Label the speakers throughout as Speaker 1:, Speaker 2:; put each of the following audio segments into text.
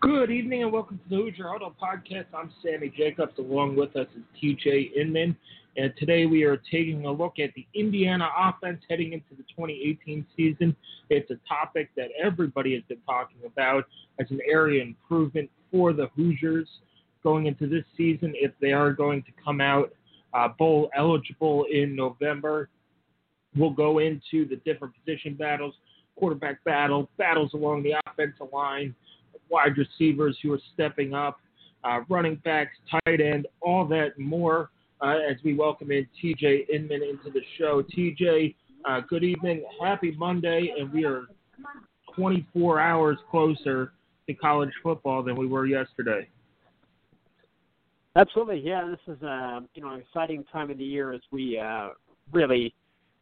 Speaker 1: Good evening and welcome to the Hoosier Huddle Podcast. I'm Sammy Jacobs. Along with us is TJ Inman. And today we are taking a look at the Indiana offense heading into the 2018 season. It's a topic that everybody has been talking about as an area improvement for the Hoosiers going into this season if they are going to come out uh, bowl eligible in November. We'll go into the different position battles, quarterback battle, battles along the offensive line wide receivers who are stepping up, uh, running backs, tight end, all that more uh, as we welcome in TJ Inman into the show. TJ, uh, good evening. Happy Monday, and we are 24 hours closer to college football than we were yesterday.
Speaker 2: Absolutely, yeah. This is a uh, you know exciting time of the year as we uh, really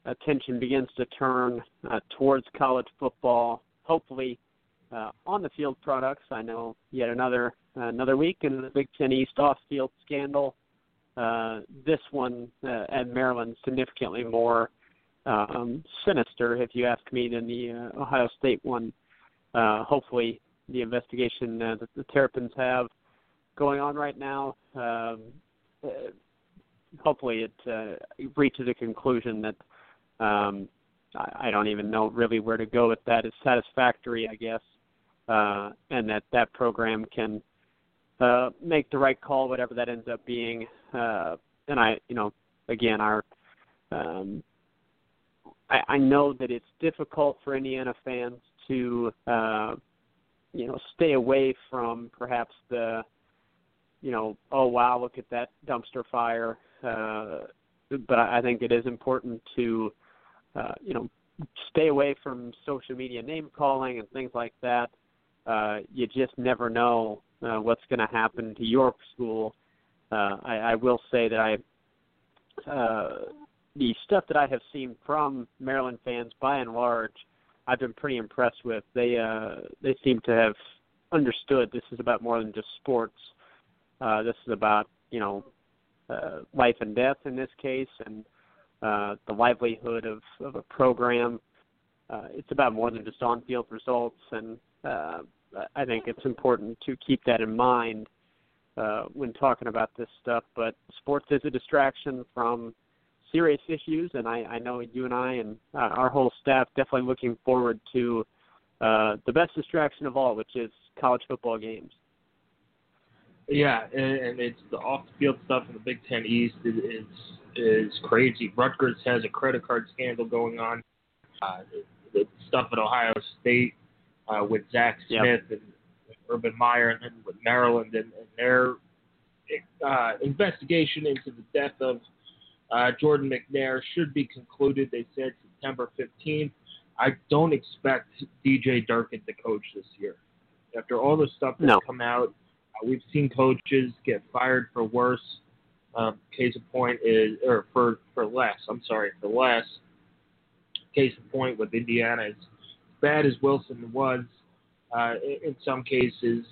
Speaker 2: attention begins to turn uh, towards college football. Hopefully, uh, on the field products. I know yet another uh, another week in the Big Ten East off field scandal. Uh, this one uh, at Maryland significantly more um, sinister, if you ask me, than the uh, Ohio State one. Uh, hopefully, the investigation uh, that the Terrapins have going on right now, um, uh, hopefully it uh, reaches a conclusion that um, I, don't even know really where to go with that. Is satisfactory, I guess uh, and that that program can uh, make the right call, whatever that ends up being. Uh, and I, you know, again, our um, I, I know that it's difficult for Indiana fans to, uh, you know, stay away from perhaps the, you know, oh wow, look at that dumpster fire. Uh, but I think it is important to, uh, you know, stay away from social media name calling and things like that uh, you just never know uh, what's going to happen to your school. Uh, I, I will say that I, uh, the stuff that I have seen from Maryland fans, by and large, I've been pretty impressed with. They uh, they seem to have understood this is about more than just sports. Uh, this is about you know uh, life and death in this case, and uh, the livelihood of, of a program. Uh, it's about more than just on-field results, and uh, I think it's important to keep that in mind uh, when talking about this stuff. But sports is a distraction from serious issues, and I, I know you and I and uh, our whole staff definitely looking forward to uh, the best distraction of all, which is college football games.
Speaker 1: Yeah, and, and it's the off-the-field stuff in the Big Ten East is is, is crazy. Rutgers has a credit card scandal going on. Uh, the, the stuff at Ohio State uh, with Zach Smith yep. and Urban Meyer, and then with Maryland and, and their uh, investigation into the death of uh, Jordan McNair should be concluded. They said September 15th. I don't expect DJ Durkin to coach this year. After all the stuff that's
Speaker 2: no.
Speaker 1: come out, we've seen coaches get fired for worse. Um, case in point is, or for for less. I'm sorry, for less. Case in point with Indiana is bad as Wilson was uh, in some cases,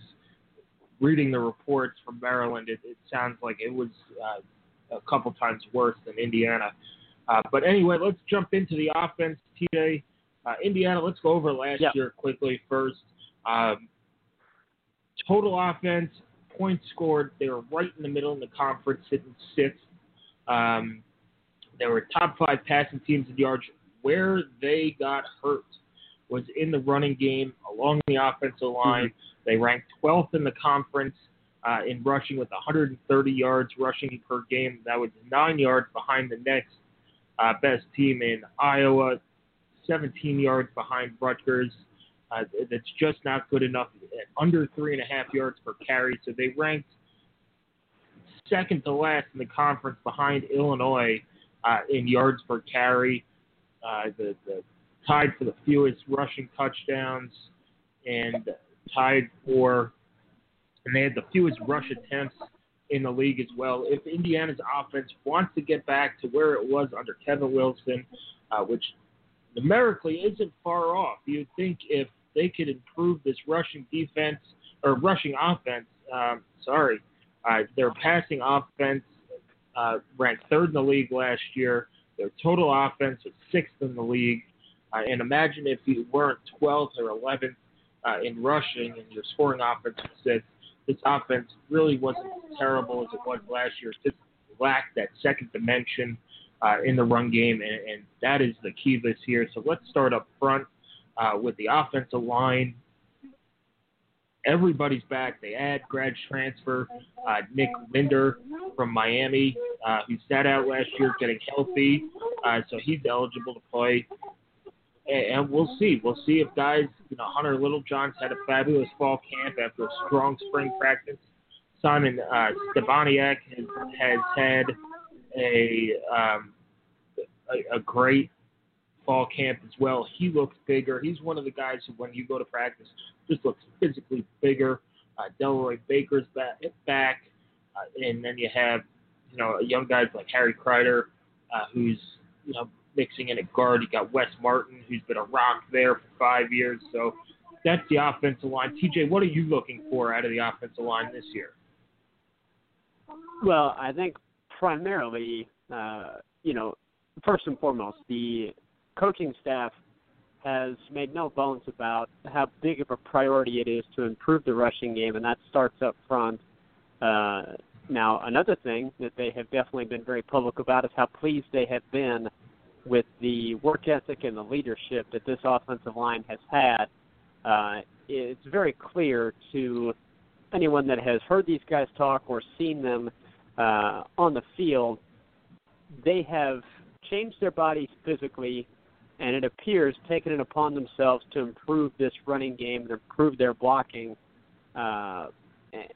Speaker 1: reading the reports from Maryland, it, it sounds like it was uh, a couple times worse than Indiana. Uh, but anyway, let's jump into the offense, today. Uh, Indiana, let's go over last
Speaker 2: yep.
Speaker 1: year quickly first. Um, total offense, points scored, they were right in the middle in the conference, sitting sixth. Um, they were top five passing teams in yards. Where they got hurt was in the running game along the offensive line. Mm-hmm. They ranked 12th in the conference uh, in rushing with 130 yards rushing per game. That was nine yards behind the next uh, best team in Iowa, 17 yards behind Rutgers. Uh, that's just not good enough. Under three and a half yards per carry. So they ranked second to last in the conference behind Illinois uh, in yards per carry. Uh, the, the tied for the fewest rushing touchdowns and tied for, and they had the fewest rush attempts in the league as well. If Indiana's offense wants to get back to where it was under Kevin Wilson, uh, which numerically isn't far off, you'd think if they could improve this rushing defense or rushing offense, um, sorry, uh, their passing offense uh, ranked third in the league last year. Their total offense was sixth in the league. Uh, and imagine if you weren't 12th or 11th uh, in rushing and your scoring offense was sixth. This offense really wasn't terrible as it was last year. It just lacked that second dimension uh, in the run game, and, and that is the key this year. So let's start up front uh, with the offensive line everybody's back. They add grad transfer uh, Nick Linder from Miami, uh, who sat out last year getting healthy, uh, so he's eligible to play. And, we'll see. We'll see if guys, you know, Hunter Littlejohn's had a fabulous fall camp after a strong spring practice. Simon uh, Stepaniak has, has had a, um, a a great fall camp as well. He looks bigger. He's one of the guys who, when you go to practice, just looks physically bigger. Uh, Delroy Baker's back, back uh, and then you have you know young guys like Harry Crider, uh, who's you know mixing in at guard. You got Wes Martin, who's been a rock there for five years. So that's the offensive line. TJ, what are you looking for out of the offensive line this year?
Speaker 2: Well, I think primarily, uh, you know, first and foremost, the coaching staff has made no bones about how big of a priority it is to improve the rushing game, and that starts up front. Uh, now, another thing that they have definitely been very public about is how pleased they have been with the work ethic and the leadership that this offensive line has had. Uh, it's very clear to anyone that has heard these guys talk or seen them uh, on the field, they have changed their bodies physically and it appears taken it upon themselves to improve this running game and improve their blocking. Uh,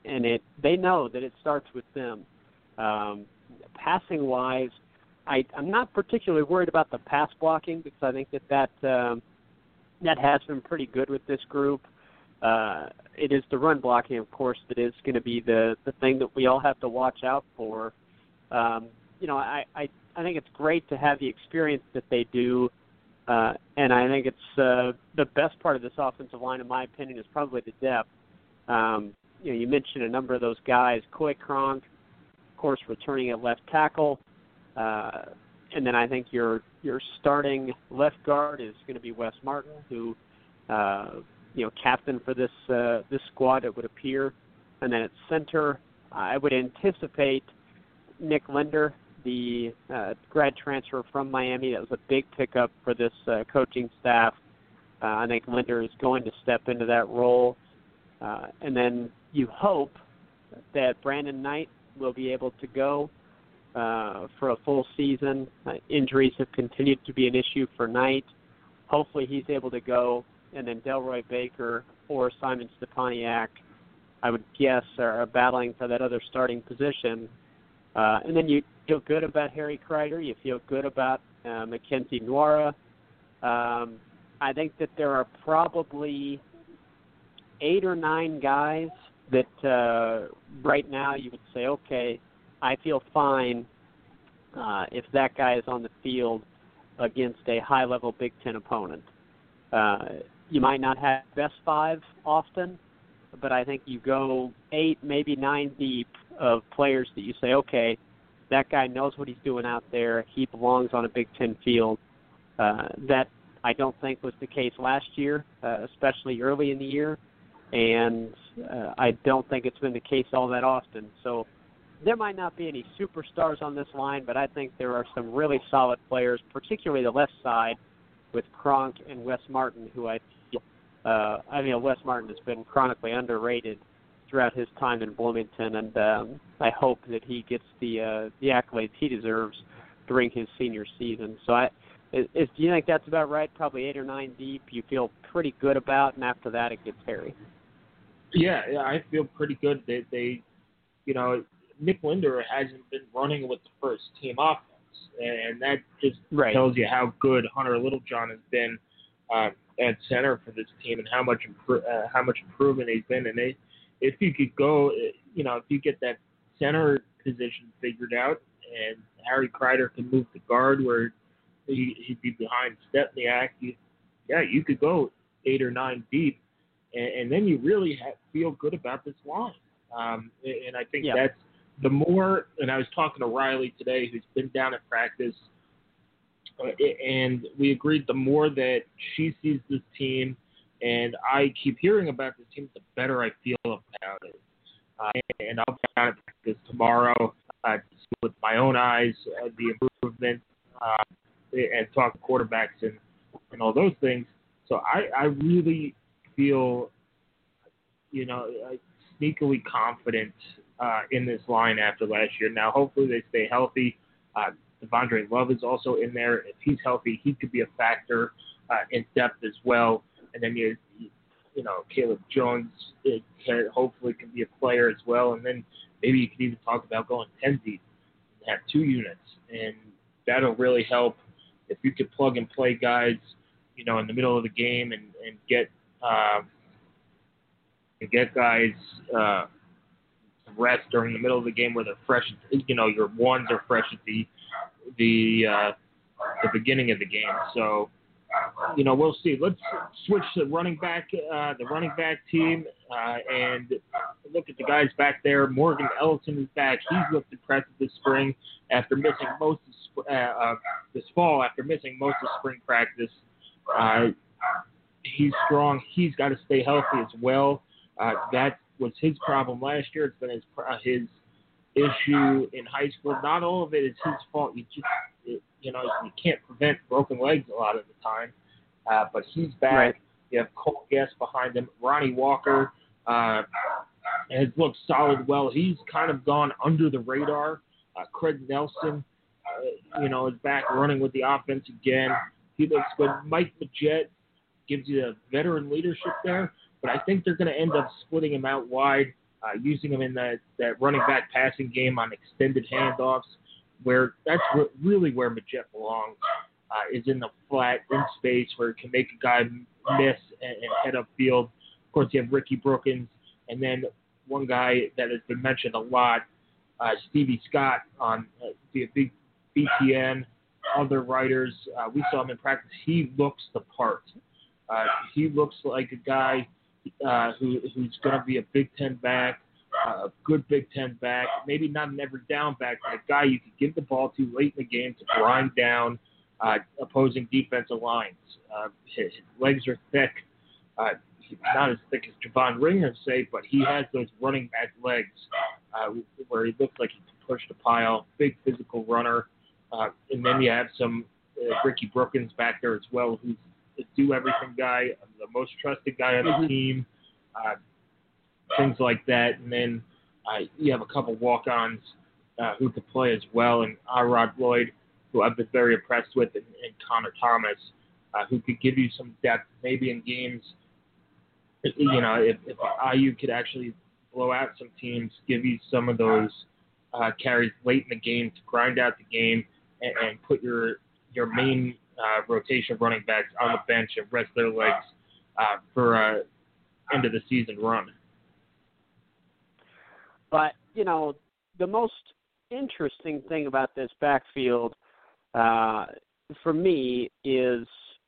Speaker 2: and it they know that it starts with them. Um, passing wise, I, I'm not particularly worried about the pass blocking because I think that that um, that has been pretty good with this group. Uh, it is the run blocking, of course, that is going to be the the thing that we all have to watch out for. Um, you know, I, I I think it's great to have the experience that they do uh, and I think it's uh, the best part of this offensive line, in my opinion, is probably the depth. Um, you know, you mentioned a number of those guys. Coy Cronk, of course, returning at left tackle, uh, and then I think your your starting left guard is going to be Wes Martin, who uh, you know captain for this uh, this squad. It would appear, and then at center, I would anticipate Nick Linder the uh, grad transfer from Miami. That was a big pickup for this uh, coaching staff. Uh, I think Linder is going to step into that role. Uh, and then you hope that Brandon Knight will be able to go uh, for a full season. Uh, injuries have continued to be an issue for Knight. Hopefully he's able to go. And then Delroy Baker or Simon Stepaniak, I would guess, are, battling for that other starting position. Uh, and then you feel good about Harry Crider. You feel good about uh, Mackenzie Nwora. Um, I think that there are probably eight or nine guys that uh, right now you would say, okay, I feel fine uh, if that guy is on the field against a high-level Big Ten opponent. Uh, you might not have best five often, but I think you go eight, maybe nine deep of players that you say, okay, that guy knows what he's doing out there. He belongs on a Big Ten field. Uh, that I don't think was the case last year, uh, especially early in the year, and uh, I don't think it's been the case all that often. So there might not be any superstars on this line, but I think there are some really solid players, particularly the left side with Cronk and Wes Martin, who I uh, I mean, Wes Martin has been chronically underrated throughout his time in Bloomington, and um, I hope that he gets the uh, the accolades he deserves during his senior season. So, I is, is do you think that's about right? Probably eight or nine deep. You feel pretty good about, and after that, it gets hairy.
Speaker 1: Yeah, yeah, I feel pretty good. They, they, you know, Nick Linder hasn't been running with the first team offense, and that just
Speaker 2: right.
Speaker 1: tells you how good Hunter Littlejohn has been uh, at center for this team and how much impro- uh, how much improvement he's been. And they, if you could go, uh, you know, if you get that center position figured out, and Harry Crider can move the guard where he, he'd be behind Stepaniak, you, yeah, you could go eight or nine deep, and, and then you really ha- feel good about this line. Um, and I think
Speaker 2: Yeah.
Speaker 1: that's the more. And I was talking to Riley today, who's been down at practice, uh, and we agreed the more that she sees this team, and I keep hearing about this team, the better I feel about it. Uh, and I'll be down at practice tomorrow uh, to see with my own eyes uh, the improvement uh, and talk quarterbacks and, and all those things. So I, I really feel, you know, uh, sneakily confident uh, in this line after last year. Now, hopefully they stay healthy. Uh, Devondre Love is also in there. If he's healthy, he could be a factor uh, in depth as well. And then you, you know, Caleb Jones it can, hopefully can be a player as well. And then maybe you could even talk about going 10 deep and have two units. And that'll really help if you could plug and play guys, you know, in the middle of the game and, and get um, and get guys uh, rest during the middle of the game where they're fresh. You know, your ones are fresh at the the uh, the beginning of the game. So, you know, we'll see. Let's switch to running back, uh, the running back team, uh, and look at the guys back there. Morgan Ellison is back. He's looked impressive this spring after missing most of sp- uh, uh, this fall after missing most of spring practice. Uh, he's strong. He's got to stay healthy as well. Uh, that was his problem last year. It's been his uh, his issue in high school. Not all of it is his fault. You just you know you can't prevent broken legs a lot of the time. Uh, but he's back.
Speaker 2: Right.
Speaker 1: You have Cole Gest behind him. Ronnie Walker uh, has looked solid. Well, he's kind of gone under the radar. Uh, Craig Nelson, uh, you know, is back running with the offense again. He looks good. Mike Majette gives you the veteran leadership there, but I think they're going to end up splitting him out wide, uh, using him in that, that running back passing game on extended handoffs, where that's re- really where Majette belongs, uh, is in the flat, in space, where it can make a guy miss and, and head upfield. Of course, you have Ricky Brookins, and then one guy that has been mentioned a lot, uh, Stevie Scott on uh, the big BTN, other writers. Uh, we saw him in practice. He looks the part. Uh, he looks like a guy uh, who who's going to be a Big Ten back, a good Big Ten back. Maybe not an every down back, but a guy you could give the ball to late in the game to grind down uh, opposing defensive lines. Uh, his, his legs are thick. Uh, he's not as thick as Javon Ringer, say, but he has those running back legs uh, where he looks like he can push the pile. Big physical runner. Uh, and then you have some uh, Ricky Brookins back there as well, who's a do everything guy, the most trusted guy on the
Speaker 2: Mhm.
Speaker 1: team, uh, things like that. And then uh, you have a couple walk-ons uh, who could play as well, and Arod Lloyd, who I've been very impressed with, and, and Connor Thomas, uh, who could give you some depth, maybe in games. You know, if, if IU could actually blow out some teams, give you some of those uh, carries late in the game to grind out the game and, and put your your main uh, rotation running backs on the bench and rest their legs uh, for uh, end of the season run.
Speaker 2: But you know, the most interesting thing about this backfield uh, for me is,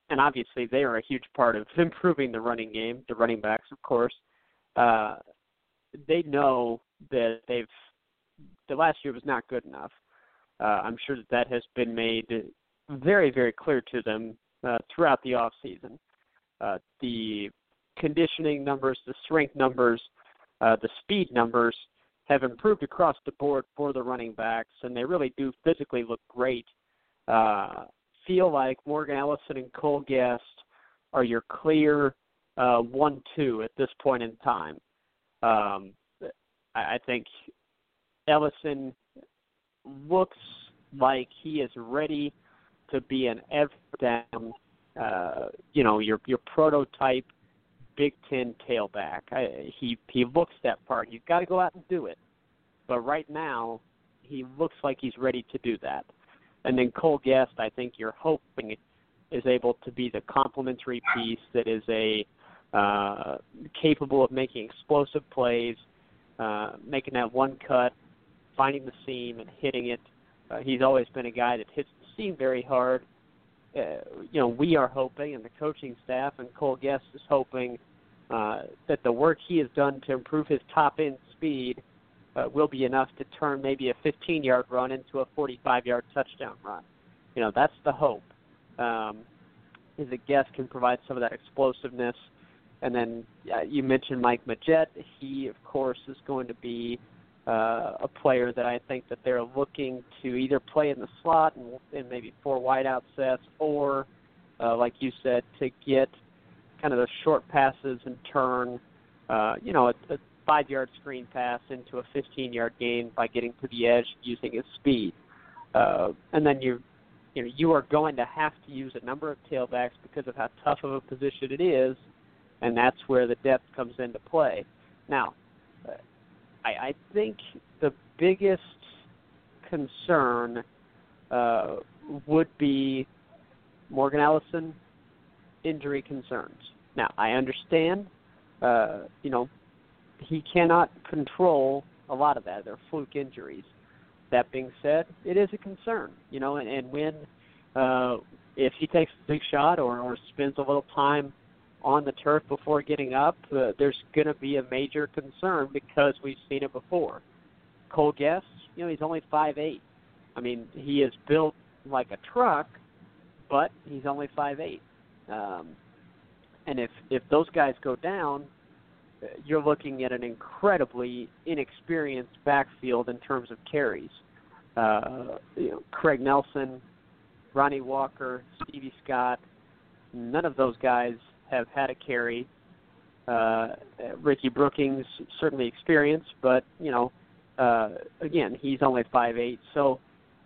Speaker 2: and obviously they are a huge part of improving the running game, the running backs, of course. Uh, they know that they've the last year was not good enough. Uh, I'm sure that that has been made very, very clear to them uh, throughout the off season. Uh, the conditioning numbers, the strength numbers, uh, the speed numbers have improved across the board for the running backs, and they really do physically look great. Uh, feel like Morgan Ellison and Cole Gest are your clear uh, one-two at this point in time. Um, I, think Ellison looks like he is ready to be an every down, uh, you know, your your prototype Big Ten tailback. I, he he looks that part. You've got to go out and do it. But right now, he looks like he's ready to do that. And then Cole Gest, I think you're hoping is able to be the complementary piece that is a uh, capable of making explosive plays, uh, making that one cut, finding the seam and hitting it. Uh, he's always been a guy that hits the seam very hard. Uh, you know, we are hoping, and the coaching staff and Cole Gest is hoping uh, that the work he has done to improve his top end speed uh, will be enough to turn maybe a 15 yard run into a 45 yard touchdown run. You know, that's the hope. Um, is that Gest can provide some of that explosiveness. And then uh, you mentioned Mike Majette. He, of course, is going to be uh, a player that I think that they're looking to either play in the slot and, and maybe four wideout sets, or, uh, like you said, to get kind of the short passes and turn, uh, you know, a, a five-yard screen pass into a 15-yard gain by getting to the edge using his speed. Uh, and then you, you know, you are going to have to use a number of tailbacks because of how tough of a position it is, and that's where the depth comes into play. Now, uh, I, I think the biggest concern uh, would be Morgan Ellison injury concerns. Now, I understand, uh, you know, he cannot control a lot of that. They're fluke injuries. That being said, it is a concern, you know, and, and when uh, if he takes a big shot or, or spends a little time on the turf before getting up, uh, there's going to be a major concern because we've seen it before. Cole Gest, you know, he's only five eight. I mean, he is built like a truck, but he's only five eight. Um, and if if those guys go down, you're looking at an incredibly inexperienced backfield in terms of carries. Uh, you know, Craig Nelson, Ronnie Walker, Stevie Scott, none of those guys have had a carry. Uh, Ricky Brookins certainly experienced, but you know, uh, again, he's only five eight. So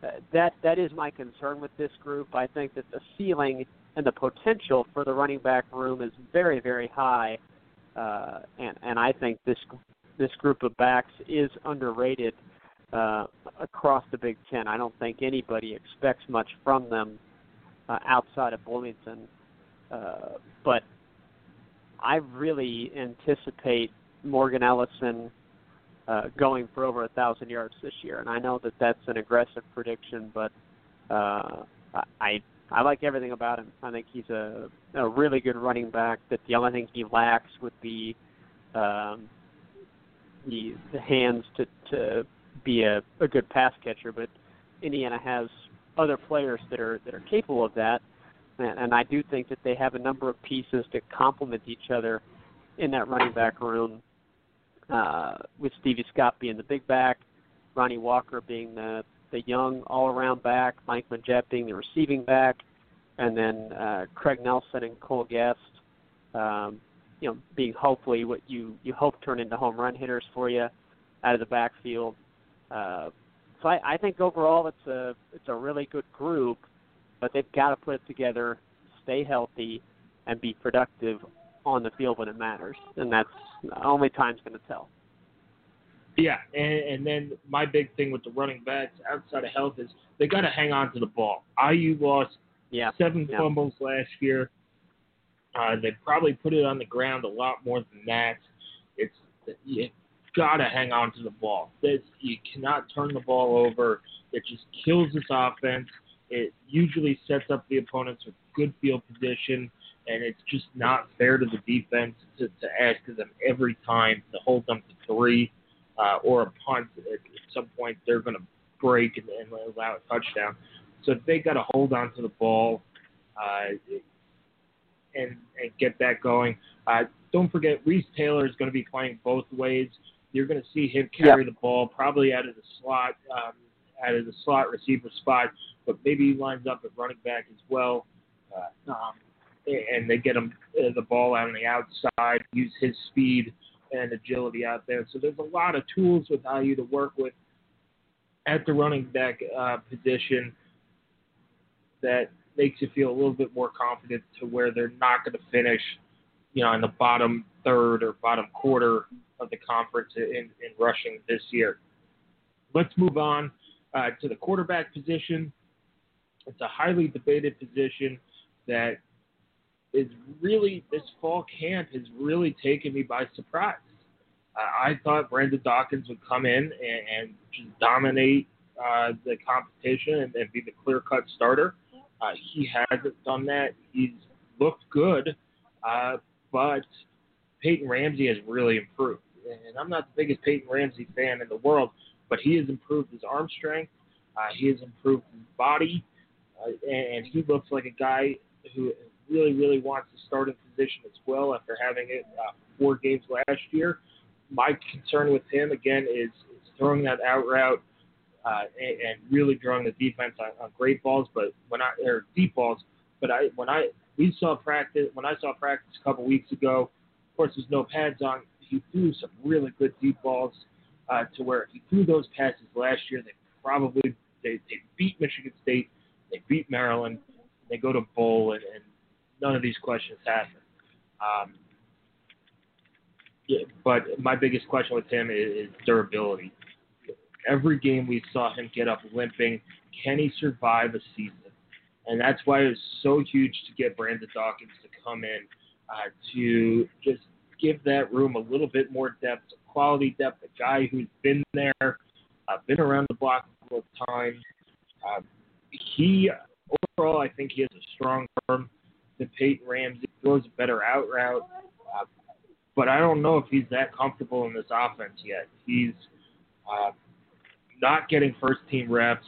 Speaker 2: uh, that that is my concern with this group. I think that the ceiling and the potential for the running back room is very very high uh, and and I think this this group of backs is underrated uh, across the Big Ten. I don't think anybody expects much from them uh, outside of Bloomington, uh, but I really anticipate Morgan Ellison uh, going for over a thousand yards this year, and I know that that's an aggressive prediction, but uh, I I like everything about him. I think he's a a really good running back. That the only thing he lacks would be um, the the hands to to be a, a good pass catcher. But Indiana has other players that are that are capable of that, and, and I do think that they have a number of pieces to complement each other in that running back room. Uh, with Stevie Scott being the big back, Ronnie Walker being the the young all-around back, Mike Majette being the receiving back, and then uh, Craig Nelson and Cole Gest, um, you know, being hopefully what you you hope turn into home run hitters for you out of the backfield. Uh, so I, I think overall it's a it's a really good group, but they've got to put it together, stay healthy, and be productive on the field when it matters, and that's only time's going to tell.
Speaker 1: Yeah, and, and then my big thing with the running backs outside of health is they got to hang on to the ball. IU lost
Speaker 2: yeah.
Speaker 1: seven
Speaker 2: yeah.
Speaker 1: fumbles last year. Uh, they probably put it on the ground a lot more than that. It's you got to hang on to the ball. This, you cannot turn the ball over. It just kills this offense. It usually sets up the opponents with good field position, and it's just not fair to the defense to, to ask them every time to hold them to three uh, or a punt, at, some point they're going to break and, and allow a touchdown. So they got to hold on to the ball uh, and and get that going. Uh, don't forget, Reese Taylor is going to be playing both ways. You're going to see him carry the ball probably out of the slot, um, out of the slot receiver spot, but maybe he lines up at running back as well. Uh, um, and they get him uh, the ball out on the outside, use his speed and agility out there. So there's a lot of tools with IU to work with at the running back uh, position that makes you feel a little bit more confident to where they're not going to finish, you know, in the bottom third or bottom quarter of the conference in, in rushing this year. Let's move on uh, to the quarterback position. It's a highly debated position. that is really this fall camp has really taken me by surprise. Uh, I thought Brandon Dawkins would come in and, and just dominate uh, the competition and, and be the clear-cut starter. Uh, he hasn't done that. He's looked good, uh, but Peyton Ramsey has really improved. And I'm not the biggest Peyton Ramsey fan in the world, but he has improved his arm strength. Uh, he has improved his body, uh, and he looks like a guy who really, really wants to start in position as well after having it uh, four games last year. My concern with him again is, is throwing that out route uh, and, and really drawing the defense on, on great balls, but when I or deep balls. But I when I we saw practice when I saw practice a couple weeks ago. Of course, there's no pads on. He threw some really good deep balls uh, to where if he threw those passes last year, they probably they, they beat Michigan State, they beat Maryland, they go to bowl, and, and none of these questions happen. Um, yeah, but my biggest question with him is, is durability. Every game we saw him get up limping. Can he survive a season? And that's why it was so huge to get Brandon Dawkins to come in uh, to just give that room a little bit more depth, quality depth, a guy who's been there, uh, been around the block a couple of times. Uh, he, overall, I think he has a strong arm than Peyton Ramsey, throws a better out route. Uh, but I don't know if he's that comfortable in this offense yet. He's uh, not getting first team reps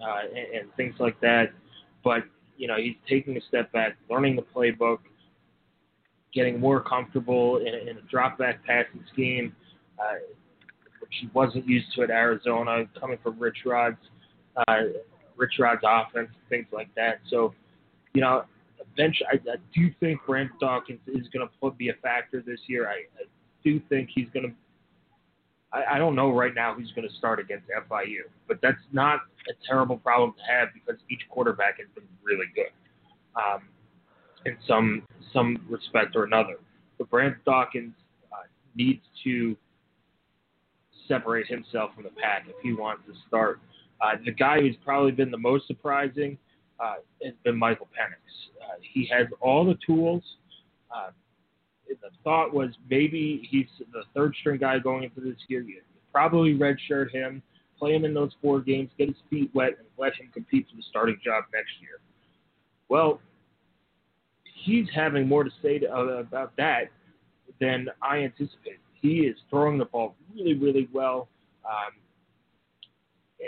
Speaker 1: uh, and, and things like that. But, you know, he's taking a step back, learning the playbook, getting more comfortable in, in a drop back passing scheme, uh, which he wasn't used to at Arizona, coming from Rich Rod's, uh, Rich Rod's offense, things like that. So, you know, eventually, I, I do think Brent Dawkins is going to be a factor this year. I, I do think he's going to. I, don't know right now who's going to start against FIU, but that's not a terrible problem to have because each quarterback has been really good, um, in some some respect or another. But Brent Dawkins uh, needs to separate himself from the pack if he wants to start. Uh, the guy who's probably been the most surprising uh, has been Michael Penix. Uh, he has all the tools. Uh, the thought was maybe he's the third string guy going into this year. You probably redshirt him, play him in those four games, get his feet wet, and let him compete for the starting job next year. Well, he's having more to say to, uh, about that than I anticipated. He is throwing the ball really, really well, um,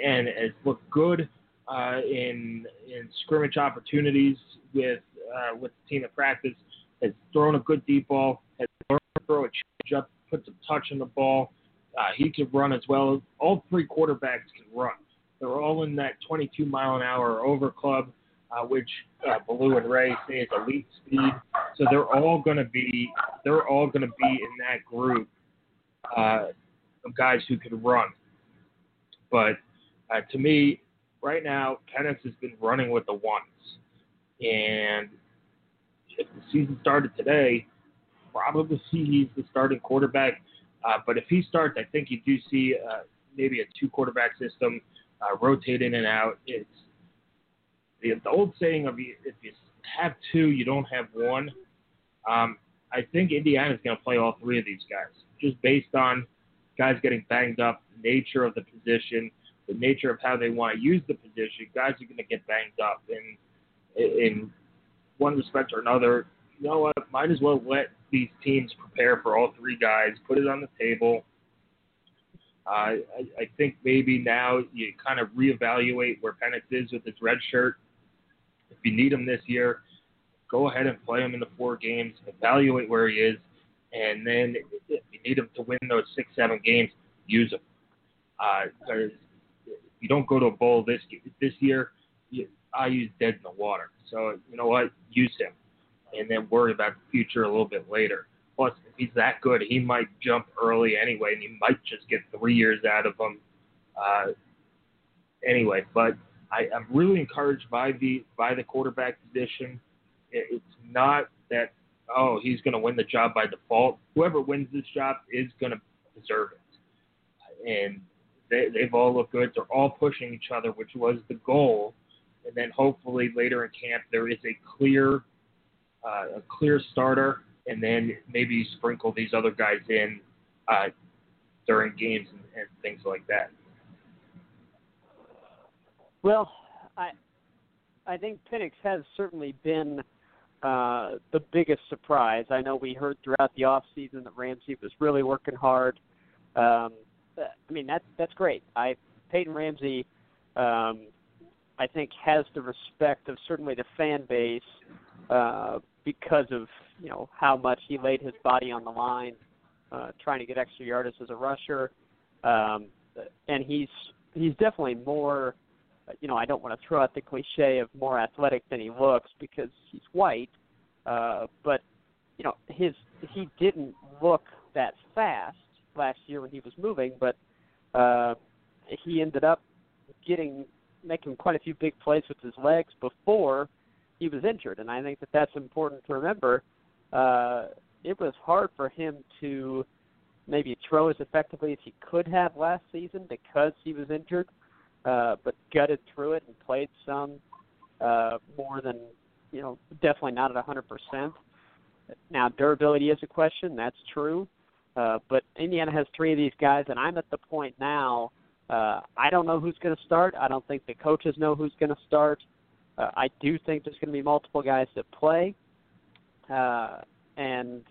Speaker 1: and has looked good uh, in in scrimmage opportunities with uh, with the team at practice. Has thrown a good deep ball. Has learned to throw a change up, put some touch on the ball. Uh, he can run as well. All three quarterbacks can run. They're all in that 22 mile an hour over club, uh, which uh, and Ray say is elite speed. So they're all going to be they're all going to be in that group uh, of guys who can run. But uh, to me, right now, Penix has been running with the ones. And if the season started today, probably see he's the starting quarterback. Uh, but if he starts, I think you do see uh, maybe a two quarterback system uh, rotate in and out. It's the, the old saying of if you have two, you don't have one. Um, I think Indiana is going to play all three of these guys just based on guys getting banged up, nature of the position, the nature of how they want to use the position, guys are going to get banged up in in one respect or another. You know what? Might as well let these teams prepare for all three guys, put it on the table. Uh, I, I think maybe now you kind of reevaluate where Penix is with his red shirt. If you need him this year, go ahead and play him in the four games, evaluate where he is, and then if you need him to win those six, seven games, use him. Because uh, you don't go to a bowl this this year, you, IU's dead in the water. So you know what? Use him, and then worry about the future a little bit later. Plus, if he's that good, he might jump early anyway, and you might just get three years out of him. Uh, anyway, but I, I'm really encouraged by the by the quarterback position. It, it's not that oh he's going to win the job by default. Whoever wins this job is going to deserve it, and they, they've all looked good. They're all pushing each other, which was the goal. And then hopefully later in camp there is a clear uh, a clear starter, and then maybe sprinkle these other guys in uh, during games and, and things like that.
Speaker 2: Well, I I think Penix has certainly been uh, the biggest surprise. I know we heard throughout the off season that Ramsey was really working hard. Um, I mean that's that's great. I Peyton Ramsey, um, I think, has the respect of certainly the fan base uh, because of you know how much he laid his body on the line, uh, trying to get extra yards as a rusher, um, and he's he's definitely more. You know, I don't want to throw out the cliche of more athletic than he looks because he's white, uh, but you know his he didn't look that fast last year when he was moving, but uh, he ended up getting making quite a few big plays with his legs before he was injured, and I think that that's important to remember. Uh, it was hard for him to maybe throw as effectively as he could have last season because he was injured, uh, but gutted through it and played some uh, more than you know, definitely not at 100%. Now durability is a question. That's true. Uh, but Indiana has three of these guys, and I'm at the point now. Uh, I don't know who's going to start. I don't think the coaches know who's going to start. Uh, I do think there's going to be multiple guys that play. Uh, and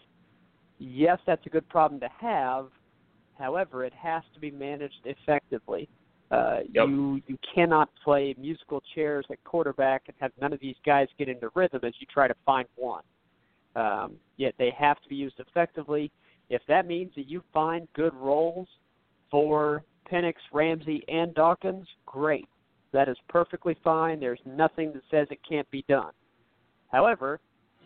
Speaker 2: yes, that's a good problem to have. However, it has to be managed effectively. Uh, yep. You you cannot play musical chairs at quarterback and have none of these guys get into rhythm as you try to find one. Um, yet they have to be used effectively. If that means that you find good roles for Penix, Ramsey, and Dawkins, great. That is perfectly fine. There's nothing that says it can't be done. However,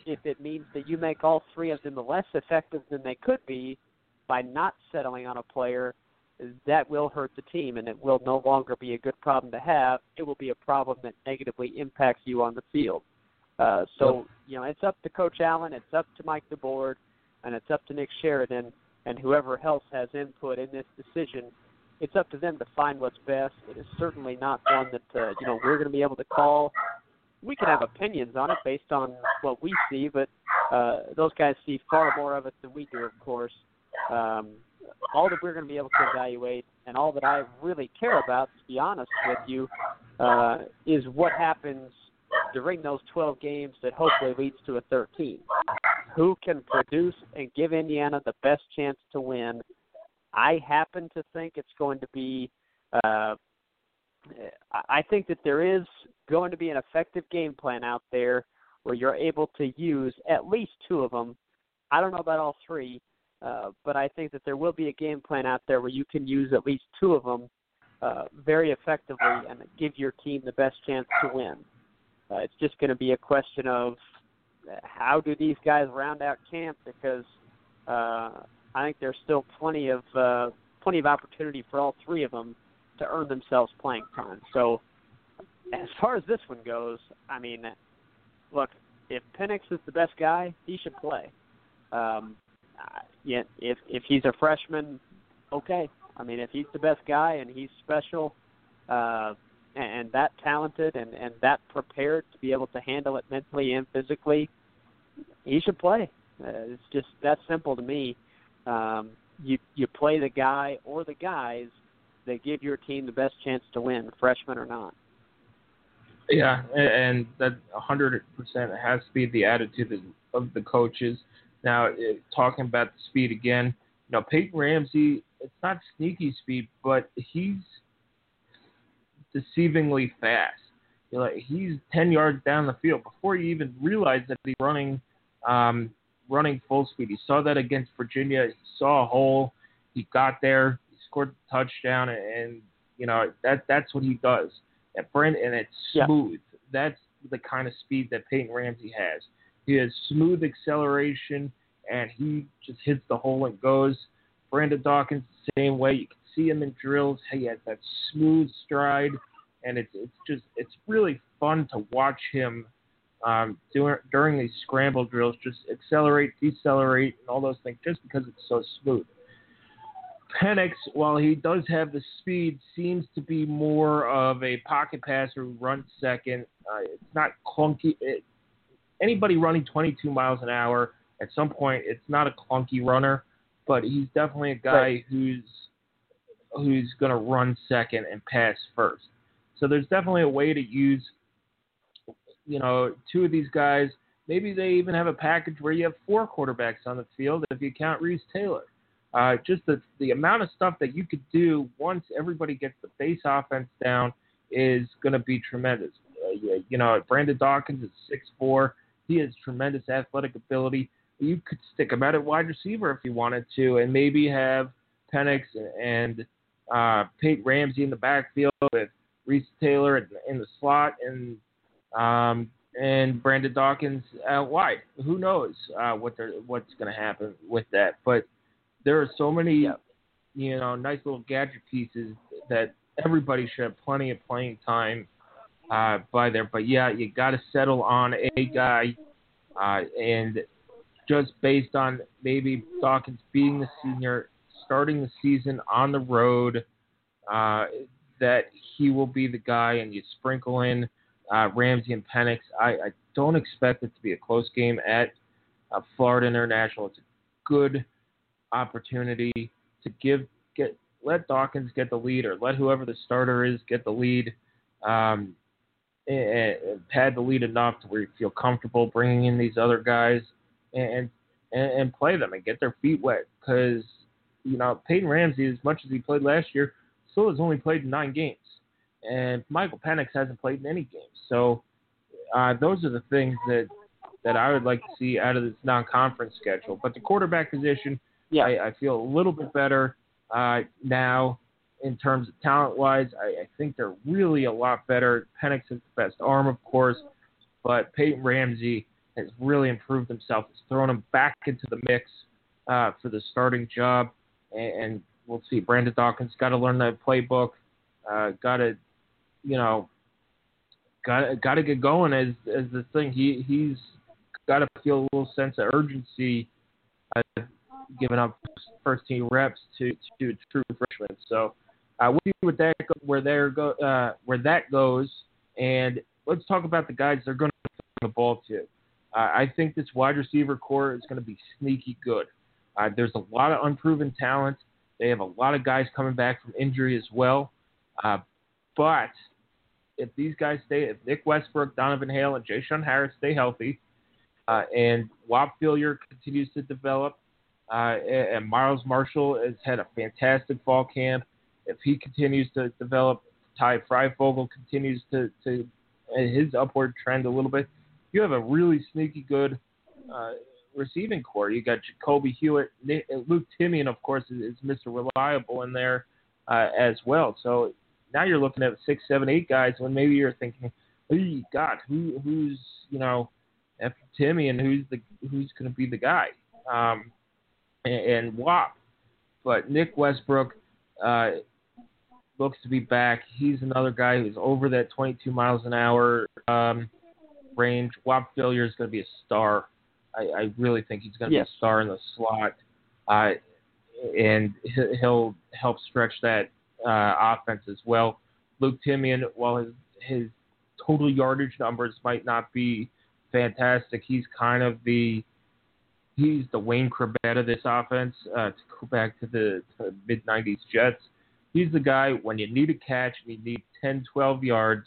Speaker 2: if it means that you make all three of them less effective than they could be by not settling on a player, that will hurt the team and it will no longer be a good problem to have. It will be a problem that negatively impacts you on the field. Uh, so, you know, it's up to Coach Allen, it's up to Mike DeBord, and it's up to Nick Sheridan and whoever else has input in this decision it's up to them to find what's best. It is certainly not one that uh, you know we're going to be able to call. We can have opinions on it based on what we see, but uh, those guys see far more of it than we do, of course. Um, all that we're going to be able to evaluate, and all that I really care about, to be honest with you, uh, is what happens during those 12 games that hopefully leads to a 13. Who can produce and give Indiana the best chance to win I happen to think it's going to be. Uh, I think that there is going to be an effective game plan out there where you're able to use at least two of them. I don't know about all three, uh, but I think that there will be a game plan out there where you can use at least two of them uh, very effectively and give your team the best chance to win. Uh, it's just going to be a question of how do these guys round out camp because uh, I think there's still plenty of uh, plenty of opportunity for all three of them to earn themselves playing time. So, as far as this one goes, I mean, look, if Penix is the best guy, he should play. Um, yeah, if if he's a freshman, okay. I mean, if he's the best guy and he's special, uh, and, that talented and and that prepared to be able to handle it mentally and physically, he should play. Uh, it's just that simple to me um, you you play the guy or the guys that give your team the best chance to win, freshman or not.
Speaker 1: Yeah, and that 100% has to be the attitude of the coaches. Now, talking about the speed again, you know, Peyton Ramsey, it's not sneaky speed, but he's deceivingly fast. Know, he's 10 yards down the field before you even realize that he's running um, running full speed. He saw that against Virginia. He saw a hole. He got there. He scored the touchdown, and you know that that's what he does. At Brent, and it's smooth. Yeah. That's the kind of speed that Peyton Ramsey has. He has smooth acceleration, and he just hits the hole and goes. Brandon Dawkins the same way. You can see him in drills. He has that smooth stride, and it's it's just it's really fun to watch him um, during, during these scramble drills, just accelerate, decelerate, and all those things, just because it's so smooth. Penix, while he does have the speed, seems to be more of a pocket passer who runs second. Uh, it's not clunky. It, anybody running 22 miles an hour at some point, it's not a clunky runner, but he's definitely a guy
Speaker 2: Right.
Speaker 1: who's who's going to run second and pass first. So there's definitely a way to use, you know, two of these guys. Maybe they even have a package where you have four quarterbacks on the field if you count Reese Taylor. Uh, just the the amount of stuff that you could do once everybody gets the base offense down is going to be tremendous. Uh, you- know, Brandon Dawkins is six four. He has tremendous athletic ability. You could stick him out at wide receiver if you wanted to, and maybe have Penix and uh, Peyton Ramsey in the backfield with Reese Taylor in, in the slot and um, and Brandon Dawkins out wide. Who knows uh, what they're, what's going to happen with that? But there are so many, you know, nice little gadget pieces that everybody should have plenty of playing time uh, by there. But yeah, you got to settle on a guy, uh, and just based on maybe Dawkins being the senior, starting the season on the road, uh, that he will be the guy, and you sprinkle in uh, Ramsey and Penix. I, I don't expect it to be a close game at uh, Florida International. It's a good opportunity to give get let Dawkins get the lead or let whoever the starter is get the lead. Um, and, and pad the lead enough to where you feel comfortable bringing in these other guys and and, and play them and get their feet wet because you know Peyton Ramsey, as much as he played last year, still has only played nine games, and Michael Penix hasn't played in any games. So uh, those are the things that that I would like to see out of this non-conference schedule. But the quarterback position,
Speaker 2: Yeah.
Speaker 1: I, I feel a little bit better uh, now in terms of talent-wise. I, I think they're really a lot better. Penix is the best arm, of course, but Peyton Ramsey has really improved himself. It's thrown him back into the mix uh, for the starting job, and, and we'll see. Brandon Dawkins got to learn the playbook. Uh, got to, you know, got got to get going as as the thing. He he's got to feel a little sense of urgency, uh, giving up first team reps to to a true freshman. So uh, we'll see what that where there go uh, where that goes, and let's talk about the guys they're going to throw the ball to. Uh, I think this wide receiver core is going to be sneaky good. Uh, there's a lot of unproven talent. They have a lot of guys coming back from injury as well. Uh, but if these guys stay, if Nick Westbrook, Donovan Hale, and J-Shun Harris stay healthy, uh, and Whop Philyor continues to develop, uh, and, Miles Marshall has had a fantastic fall camp. If he continues to develop, Ty Fryfogle continues to, to his upward trend a little bit. You have a really sneaky good uh, receiving core. You got Jacolby Hewitt, Nick, Luke Timian, of course, is, Mr. Reliable in there uh, as well. So now you're looking at six, seven, eight guys when maybe you're thinking, oh, God, who who's you know Timmy and who's the who's going to be the guy? Um, and, and Whop, but Nick Westbrook uh, looks to be back. He's another guy who's over that 22 miles an hour um, range. Whop Philyor is going to be a star. I, I really think he's going to
Speaker 2: Yes.
Speaker 1: be a star in the slot, uh, and he- he'll help stretch that uh, offense as well. Luke Timian, while his his total yardage numbers might not be fantastic, he's kind of the he's the Wayne Chrebet of this offense. Uh, to go back to the, to mid '90s Jets, he's the guy when you need a catch and you need 10, 12 yards,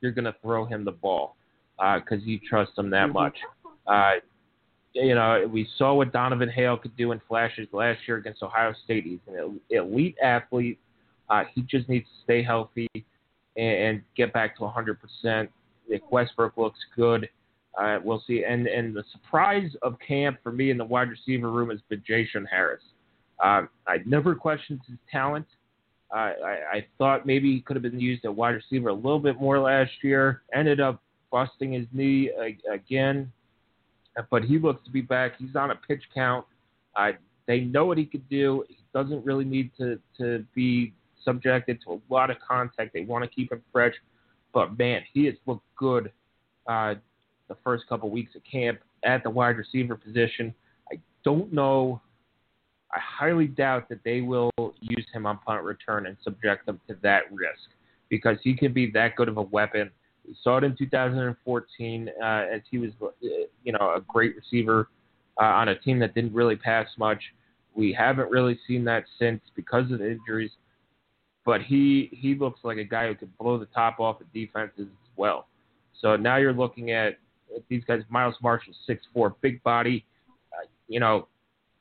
Speaker 1: you're going to throw him the ball because you trust him that
Speaker 2: Mhm.
Speaker 1: much. Uh, you know, we saw what Donovan Hale could do in flashes last year against Ohio State. He's an elite athlete. Uh, he just needs to stay healthy and, and get back to 100%. Nick Westbrook looks good. Uh, we'll see. And and the surprise of camp for me in the wide receiver room has been J-Shun Harris. Um, I never questioned his talent. Uh, I, I thought maybe he could have been used at wide receiver a little bit more last year. Ended up busting his knee again, but he looks to be back. He's on a pitch count. Uh, they know what he could do. He doesn't really need to to be subjected to a lot of contact. They want to keep him fresh, but man, he has looked good uh, the first couple weeks of camp at the wide receiver position. I don't know. I highly doubt that they will use him on punt return and subject him to that risk because he can be that good of a weapon We saw it in 2014 uh, as he was, uh, you know, a great receiver uh, on a team that didn't really pass much. We haven't really seen that since because of the injuries. But he he looks like a guy who could blow the top off of defenses as well. So now you're looking at these guys. Miles Marshall, six four, big body. Uh, you know,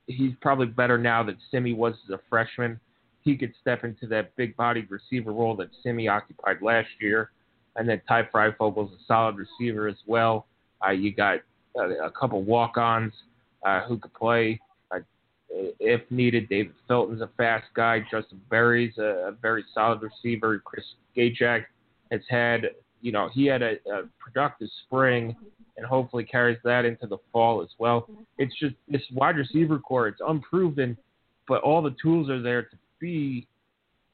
Speaker 1: he's probably better now than Simmie was as a freshman. He could step into that big bodied receiver role that Simmie occupied last year. And then Ty Fryfogle's a solid receiver as well. Uh, you got uh, a couple walk ons uh, who could play uh, if needed. David Felton's a fast guy. Justin Berry's a, a very solid receiver. Chris Gajak has had, you know, he had a, a productive spring and hopefully carries that into the fall as well. It's just this wide receiver core. It's unproven, but all the tools are there to be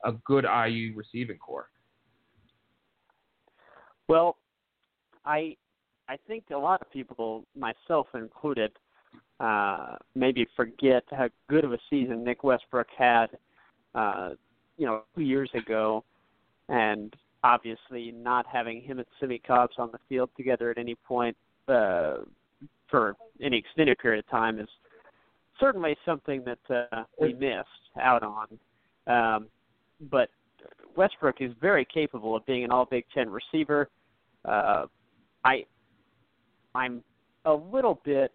Speaker 1: a good IU receiving core.
Speaker 2: Well, I I think a lot of people, myself included, uh, maybe forget how good of a season Nick Westbrook had, uh, you know, two years ago, and obviously not having him and Simmie Cobbs on the field together at any point uh, for any extended period of time is certainly something that uh, we missed out on. Um, but Westbrook is very capable of being an All Big Ten receiver. Uh, I I'm a little bit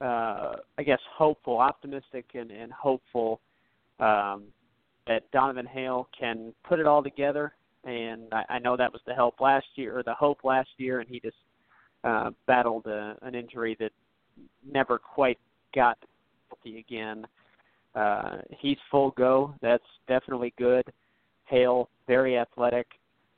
Speaker 2: uh, I guess hopeful, optimistic, and, and hopeful um, that Donovan Hale can put it all together. And I, I know that was the help last year, or the hope last year, and he just uh, battled a, an injury that never quite got healthy again. Uh, he's full go. That's definitely good. Hale, very athletic,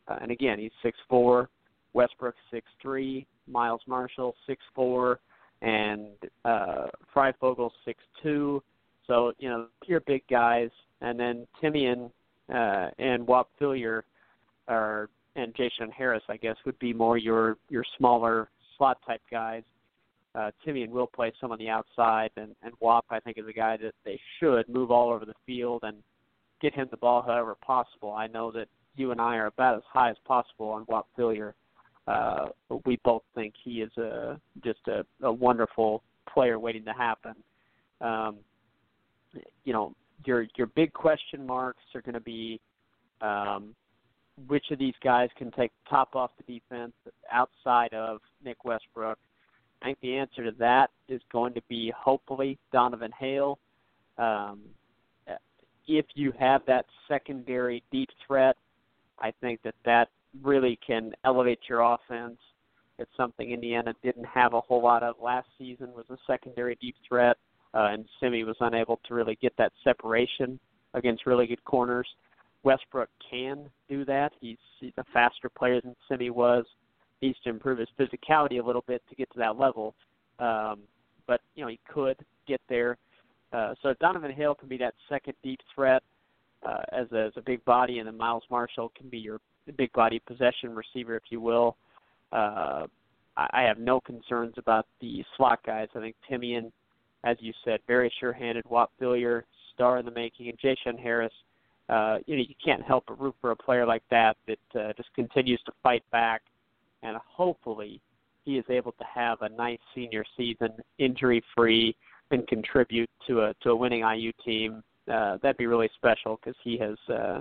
Speaker 2: uh, and again, he's six four. Westbrook six three. Miles Marshall six four and uh, Fryfogle six two. So you know your big guys, and then Timian uh, and Whop Philyor are and J-Shun Harris, I guess, would be more your your smaller slot type guys. Uh, Timian will play some on the outside, and and Whop I think is a guy that they should move all over the field and get him the ball however possible. I know that you and I are about as high as possible on Whop Philyor uh, we both think he is a just a, a wonderful player waiting to happen. Um, you know, your your big question marks are going to be um, which of these guys can take top off the defense outside of Nick Westbrook. I think the answer to that is going to be hopefully Donovan Hale. Um, if you have that secondary deep threat, I think that that really can elevate your offense. It's something Indiana didn't have a whole lot of last season was a secondary deep threat, uh, and Simmie was unable to really get that separation against really good corners. Westbrook can do that. He's, he's a faster player than Simmie was. He needs to improve his physicality a little bit to get to that level. Um, but you know he could get there. Uh, so Donovan Hale can be that second deep threat uh, as, a, as a big body, and then Miles Marshall can be your big body possession receiver, if you will. Uh, I have no concerns about the slot guys. I think Timian, as you said, very sure-handed. Whop Philyor, star in the making, and J-Shun Harris. Uh, you know, you can't help but root for a player like that that uh, just continues to fight back, and hopefully he is able to have a nice senior season, injury-free, and contribute to a to a winning IU team. Uh, that'd be really special because he has uh,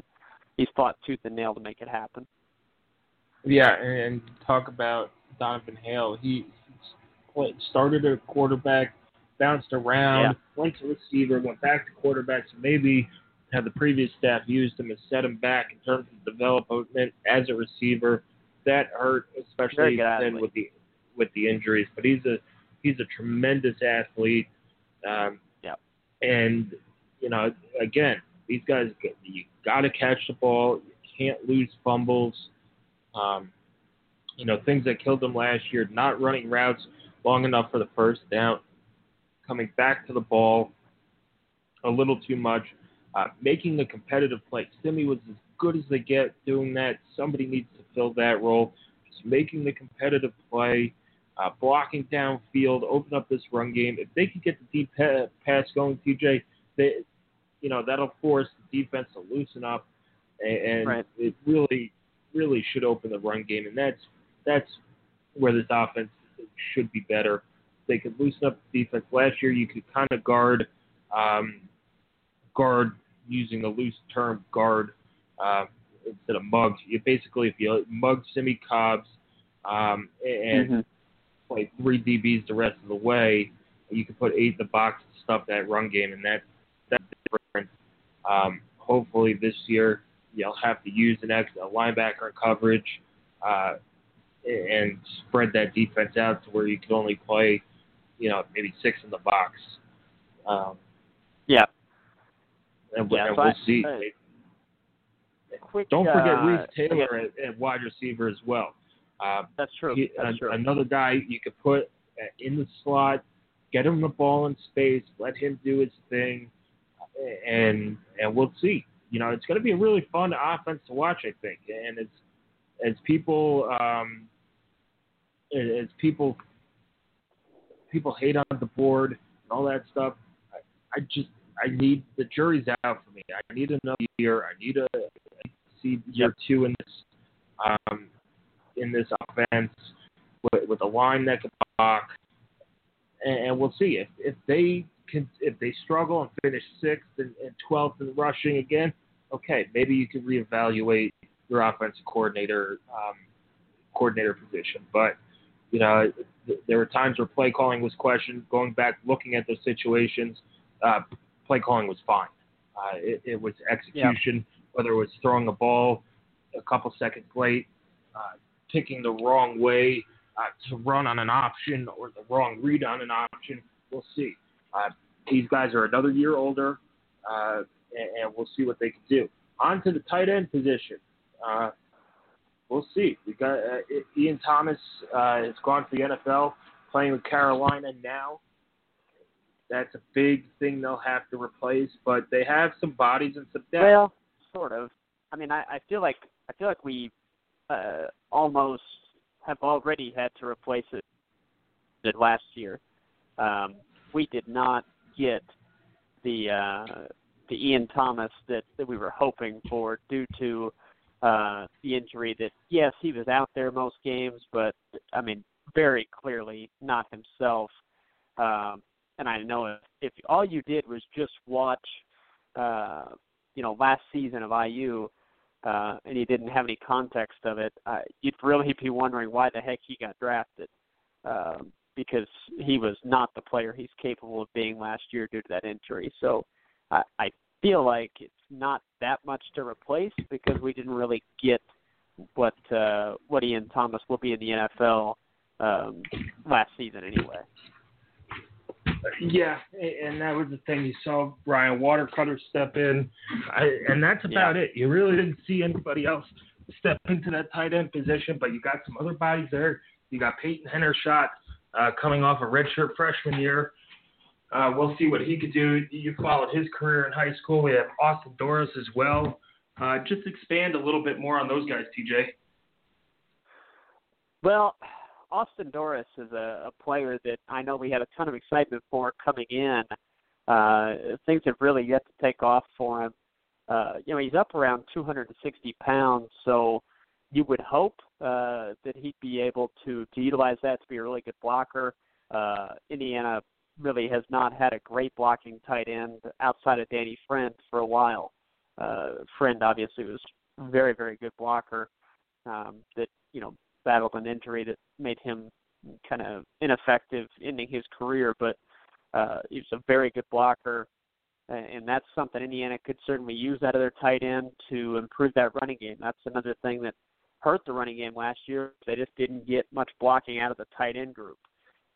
Speaker 2: he's fought tooth and nail to make it happen.
Speaker 1: Yeah, and talk about Donovan Hale. He started a quarterback, bounced around, yeah. went to receiver, went back to quarterback. So maybe had the previous staff used him and set him back in terms of development as a receiver. That hurt, especially then with the with the injuries. But he's a he's a tremendous athlete. Um,
Speaker 2: yeah.
Speaker 1: And you know, again, these guys, you got to catch the ball. You can't lose fumbles. Um, you know, things that killed them last year, not running routes long enough for the first down, coming back to the ball a little too much, uh, making the competitive play. Simmie was as good as they get doing that. Somebody needs to fill that role. Just making the competitive play, uh, blocking downfield, open up this run game. If they can get the deep pass going, TJ, they, you know that'll force the defense to loosen up, and, and
Speaker 2: right.
Speaker 1: it really, really should open the run game, and that's that's where this offense should be better. They could loosen up the defense. Last year, you could kind of guard um, guard using the loose term guard uh, instead of mugs. You basically if you mug Simmie Cobbs um, and
Speaker 2: Mm-hmm.
Speaker 1: play three DBs the rest of the way, you can put eight in the box and stuff that run game, and that that's different. Um, hopefully this year you'll have to use an extra linebacker in coverage uh, and spread that defense out to where you can only play, you know, maybe six in the box. Um,
Speaker 2: Yeah.
Speaker 1: and,
Speaker 2: Yeah,
Speaker 1: and we'll
Speaker 2: I-
Speaker 1: see.
Speaker 2: uh, Quick.
Speaker 1: Don't forget
Speaker 2: uh,
Speaker 1: Reese Taylor at, at wide receiver as well. Uh,
Speaker 2: That's true.
Speaker 1: he-
Speaker 2: That's true.
Speaker 1: Another guy you could put uh, in the slot, get him the ball in space, let him do his thing, and and we'll see. You know, it's going to be a really fun offense to watch, I think. And as as people um, as people people hate on DeBord and all that stuff, I, I just I need the jury's out for me. I need another year. I need a I need to see year two in this um, in this offense with, with a line that can block, and, and we'll see if if they can if they struggle and finish sixth and, and twelfth in rushing again. Okay, maybe you could reevaluate your offensive coordinator um, coordinator position, but you know th- there were times where play calling was questioned. Going back, looking at those situations, uh, play calling was fine. Uh, it, it was execution, whether it was throwing a ball a couple seconds late, uh, picking the wrong way uh, to run on an option or the wrong read on an option. We'll see. Uh, these guys are another year older, uh, and, and we'll see what they can do. On to the tight end position. Uh, we'll see. We got uh, Ian Thomas uh, has gone to the NFL, playing with Carolina now. That's a big thing they'll have to replace, but they have some bodies and some depth.
Speaker 2: Well, sort of. I mean, I, I feel like I feel like we uh, almost have already had to replace it last year. Um, we did not get the uh, the Ian Thomas that, that we were hoping for due to uh, the injury. That yes, he was out there most games, but I mean, very clearly not himself. Um, and I know if, if all you did was just watch, uh, you know, last season of IU, uh, and you didn't have any context of it, uh, you'd really be wondering why the heck he got drafted, um, because he was not the player he's capable of being last year due to that injury. So I, I feel like it's not that much to replace because we didn't really get what uh, what Ian Thomas will be in the NFL um, last season anyway.
Speaker 1: Yeah, and that was the thing. You saw Brian Watercutter step in, I, and that's about it. You really didn't see anybody else step into that tight end position, but you got some other bodies there. You got Peyton Hendershot uh, coming off a redshirt freshman year. Uh, we'll see what he could do. You followed his career in high school. We have Austin Dorris as well. Uh, just expand a little bit more on those guys, TJ.
Speaker 2: Well, Austin Dorris is a, a player that I know we had a ton of excitement for coming in. Uh, things have really yet to take off for him. Uh, you know, he's up around 260 pounds, so you would hope uh, that he'd be able to to utilize that to be a really good blocker. Uh, Indiana really has not had a great blocking tight end outside of Danny Friend for a while. Uh, Friend obviously was very very good blocker um, that you know battled an injury that made him kind of ineffective ending his career, but uh, he was a very good blocker, and that's something Indiana could certainly use out of their tight end to improve that running game. That's another thing that hurt the running game last year. They just didn't get much blocking out of the tight end group.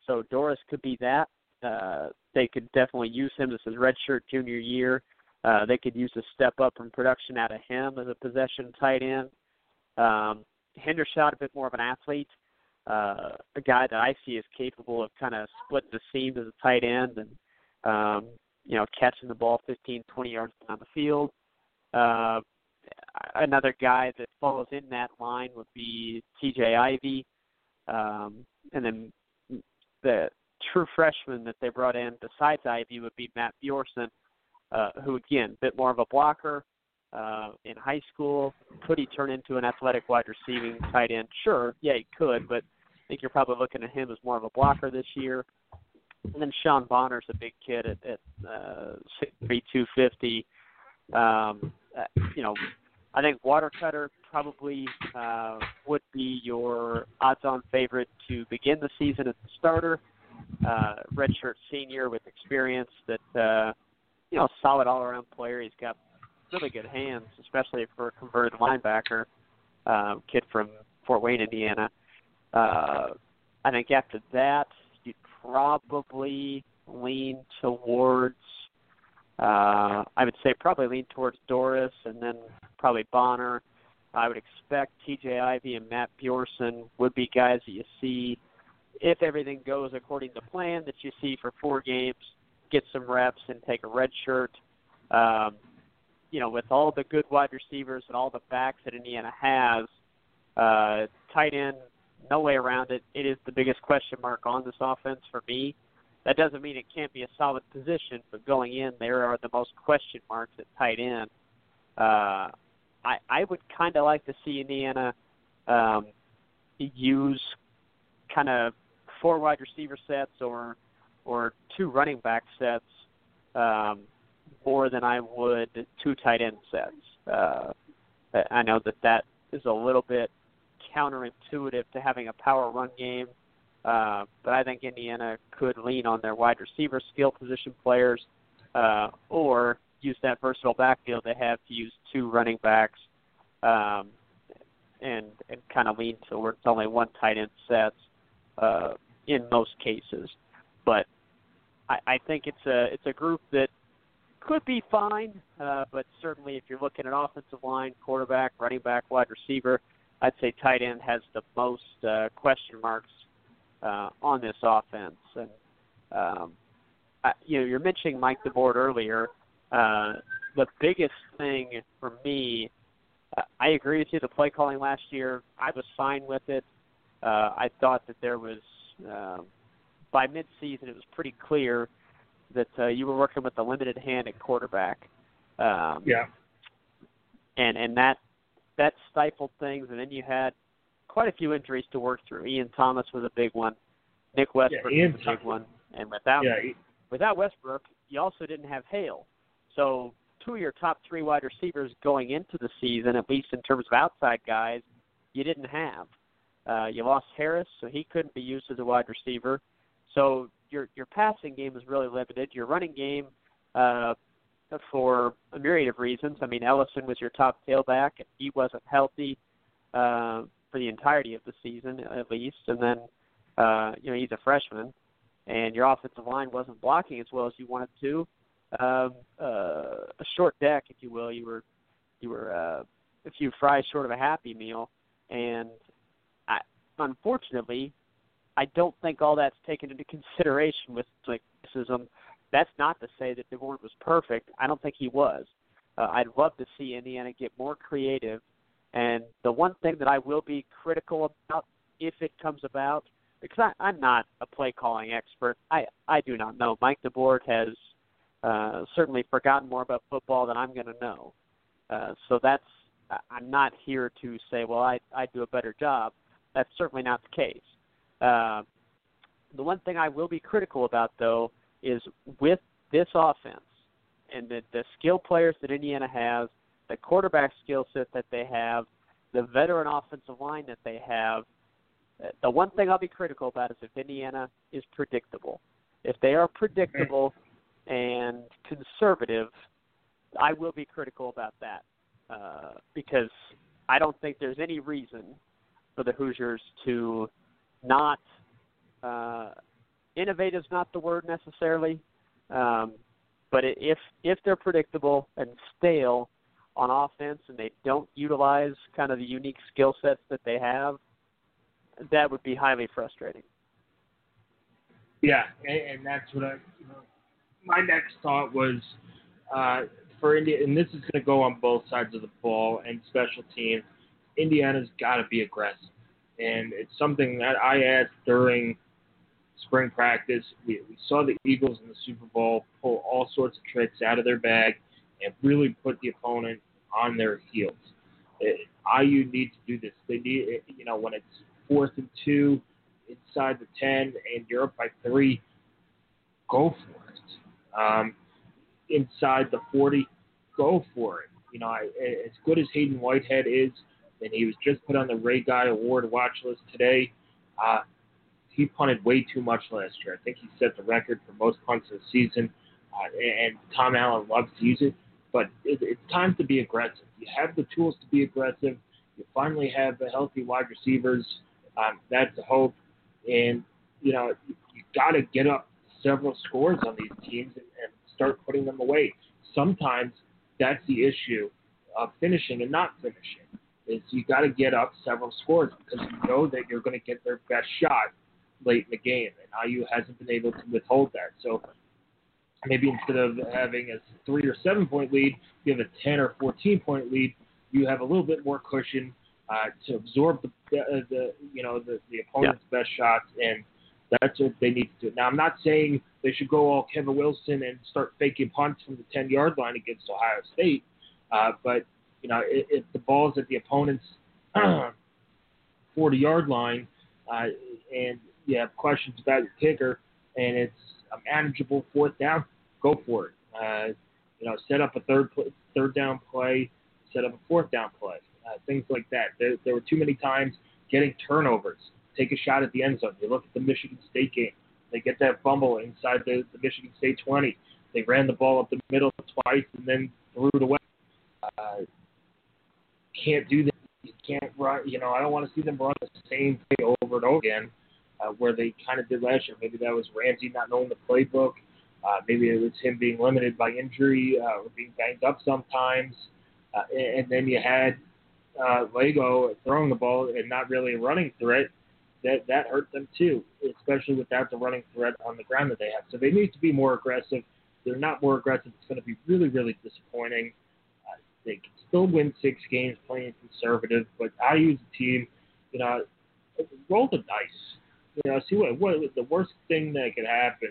Speaker 2: So Dorris could be that. Uh, they could definitely use him. This is redshirt junior year. Uh, they could use a step up in production out of him as a possession tight end. Um, Hendershot, a bit more of an athlete, uh, a guy that I see is capable of kind of splitting the seam as a tight end and um, you know catching the ball 15, 20 yards down the field. Uh, another guy that falls in that line would be T.J. Ivy, um, and then the true freshman that they brought in besides Ivy would be Matt Bjorson, uh, who again, a bit more of a blocker, uh, in high school. Could he turn into an athletic wide receiving tight end? Sure, yeah, he could, but I think you're probably looking at him as more of a blocker this year. And then Sean Bonner's a big kid at, at uh, 6'3", 250. Um, uh, you know, I think Watercutter probably uh, would be your odds-on favorite to begin the season as the starter. Uh, redshirt senior with experience that uh, you know, solid all-around player. He's got really good hands, especially for a converted linebacker. Uh, kid from Fort Wayne, Indiana. Uh, I think after that, you'd probably lean towards. Uh, I would say probably lean towards Dorris, and then probably Bonner. I would expect TJ Ivy and Matt Bjorson would be guys that you see if everything goes according to plan that you see for four games, get some reps and take a red shirt. Um, you know, with all the good wide receivers and all the backs that Indiana has, uh, tight end, no way around it. It is the biggest question mark on this offense for me. That doesn't mean it can't be a solid position, but going in, there are the most question marks at tight end. Uh, I I would kind of like to see Indiana um, use kind of four wide receiver sets or or two running back sets um, more than I would two tight end sets. Uh, I know that that is a little bit counterintuitive to having a power run game, uh, but I think Indiana could lean on their wide receiver skill position players uh, or use that versatile backfield they have to use two running backs um, and and kind of lean towards only one tight end sets uh, in most cases. But I, I think it's a it's a group that could be fine, uh, but certainly if you're looking at offensive line, quarterback, running back, wide receiver, I'd say tight end has the most uh, question marks uh, on this offense. And um, I, you know, you're mentioning Mike DeBord earlier. Uh, the biggest thing for me, uh, I agree with you. The play calling last year, I was fine with it. Uh, I thought that there was um, by midseason, it was pretty clear that uh, you were working with a limited hand at quarterback. Um,
Speaker 1: yeah.
Speaker 2: And and that that stifled things, and then you had quite a few injuries to work through. Ian Thomas was a big one. Nick Westbrook
Speaker 1: yeah,
Speaker 2: was a big one, and without
Speaker 1: yeah, he,
Speaker 2: without Westbrook, you also didn't have Hale. So two of your top three wide receivers going into the season, at least in terms of outside guys, you didn't have. Uh, you lost Harris, so he couldn't be used as a wide receiver. So your your passing game is really limited. Your running game, uh, for a myriad of reasons. I mean, Ellison was your top tailback. and He wasn't healthy uh, for the entirety of the season, at least. And then, uh, you know, he's a freshman, and your offensive line wasn't blocking as well as you wanted to. Um, uh, a short deck, if you will. You were you were uh, a few fries short of a happy meal, and I, unfortunately, I don't think all that's taken into consideration with criticism. That's not to say that DeBord was perfect. I don't think he was. Uh, I'd love to see Indiana get more creative. And the one thing that I will be critical about, if it comes about, because I, I'm not a play calling expert, I I do not know. Mike DeBord has uh, certainly forgotten more about football than I'm going to know. Uh, so that's I'm not here to say, well, I I do a better job. That's certainly not the case. Uh, the one thing I will be critical about, though, is with this offense and the, the skill players that Indiana has, the quarterback skill set that they have, the veteran offensive line that they have. The one thing I'll be critical about is if Indiana is predictable. If they are predictable and conservative, I will be critical about that uh, because I don't think there's any reason for the Hoosiers to not uh, innovative is not the word necessarily, um, but if if they're predictable and stale on offense and they don't utilize kind of the unique skill sets that they have, that would be highly frustrating.
Speaker 1: Yeah, and, that's what I. My next thought was uh, for India, and this is going to go on both sides of the ball and special teams. Indiana's got to be aggressive and it's something that I asked during spring practice. We, we saw the Eagles in the Super Bowl pull all sorts of tricks out of their bag and really put the opponent on their heels. It, IU needs to do this. They need, you know, when it's fourth and two inside the 10 and you're up by three, go for it. Um, inside the 40, go for it. You know, I, as good as Hayden Whitehead is, and he was just put on the Ray Guy Award watch list today, uh, he punted way too much last year. I think he set the record for most punts the season, uh, and Tom Allen loves to use it. But it, it's time to be aggressive. You have the tools to be aggressive. You finally have the healthy wide receivers. Um, that's the hope. And, you know, you, you got to get up several scores on these teams and, and start putting them away. Sometimes that's the issue of finishing and not finishing. Is you got to get up several scores because you know that you're going to get their best shot late in the game, and IU hasn't been able to withhold that. So maybe instead of having a three or seven point lead, you have a 10 or 14 point lead. You have a little bit more cushion uh, to absorb the, uh, the you know the, the opponent's yeah. best shots, and that's what they need to do. Now, I'm not saying they should go all Kevin Wilson and start faking punts from the 10 yard line against Ohio State, uh, but you know if, if the ball's at the opponent's 40 yard line, uh, and you have questions about your kicker, and it's a manageable fourth down, go for it. Uh, you know, set up a third third down play, set up a fourth down play, uh, things like that. There, there were too many times getting turnovers. Take a shot at the end zone. You look at the Michigan State game. They get that fumble inside the, the Michigan State 20. They ran the ball up the middle twice and then threw it away. Uh, can't do that. You can't run. You know, I don't want to see them run the same play over and over again uh, where they kind of did last year. Maybe that was Ramsey not knowing the playbook. Uh, maybe it was him being limited by injury uh, or being banged up sometimes. Uh, and, then you had uh, Lagow throwing the ball and not really a running threat. That that hurt them too, especially without the running threat on the ground that they have. So they need to be more aggressive. They're not more aggressive. It's going to be really, really disappointing. Uh, they can still win six games playing conservative, but I use a team, you know, roll the dice you know, see what what the worst thing that could happen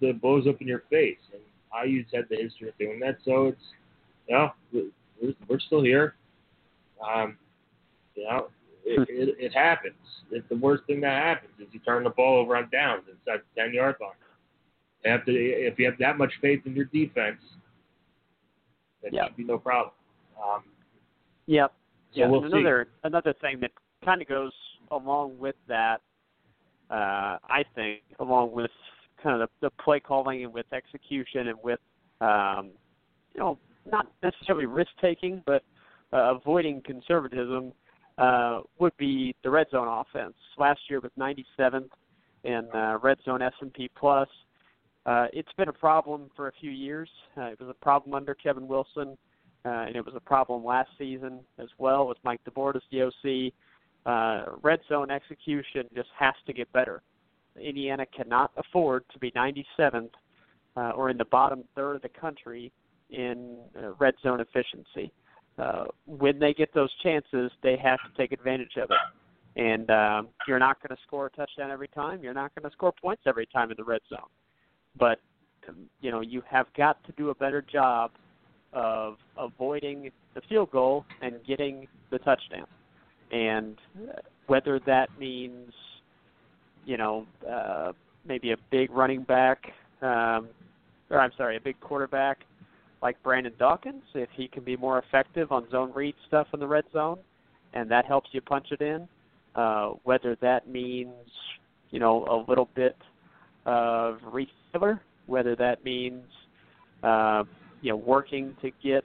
Speaker 1: that blows up in your face. And IU's had the history of doing that, so it's you know we're, we're still here. Um, you know, it, hmm. it, it happens. It's the worst thing that happens is you turn the ball over on downs inside the ten yard line. You have to if you have that much faith in your defense, that yep. should be no problem. Um,
Speaker 2: yep. So yeah. We'll another see. another thing that kind of goes along with that uh, I think, along with kind of the, the play calling and with execution and with, um, you know, not necessarily risk taking, but uh, avoiding conservatism, uh, would be the red zone offense. Last year was 97th in uh, red zone S&P plus. Uh, it's been a problem for a few years. Uh, it was a problem under Kevin Wilson, uh, and it was a problem last season as well with Mike DeBord as the OC uh, red zone execution just has to get better. Indiana cannot afford to be 97th uh, or in the bottom third of the country in uh, red zone efficiency. Uh, when they get those chances, they have to take advantage of it. And um, you're not going to score a touchdown every time. You're not going to score points every time in the red zone. But um, you know you have got to do a better job of avoiding the field goal and getting the touchdown and whether that means you know uh, maybe a big running back um, or I'm sorry, a big quarterback like Brandon Dawkins, if he can be more effective on zone read stuff in the red zone, and that helps you punch it in. Uh, whether that means you know a little bit of receiver, whether that means uh, you know working to get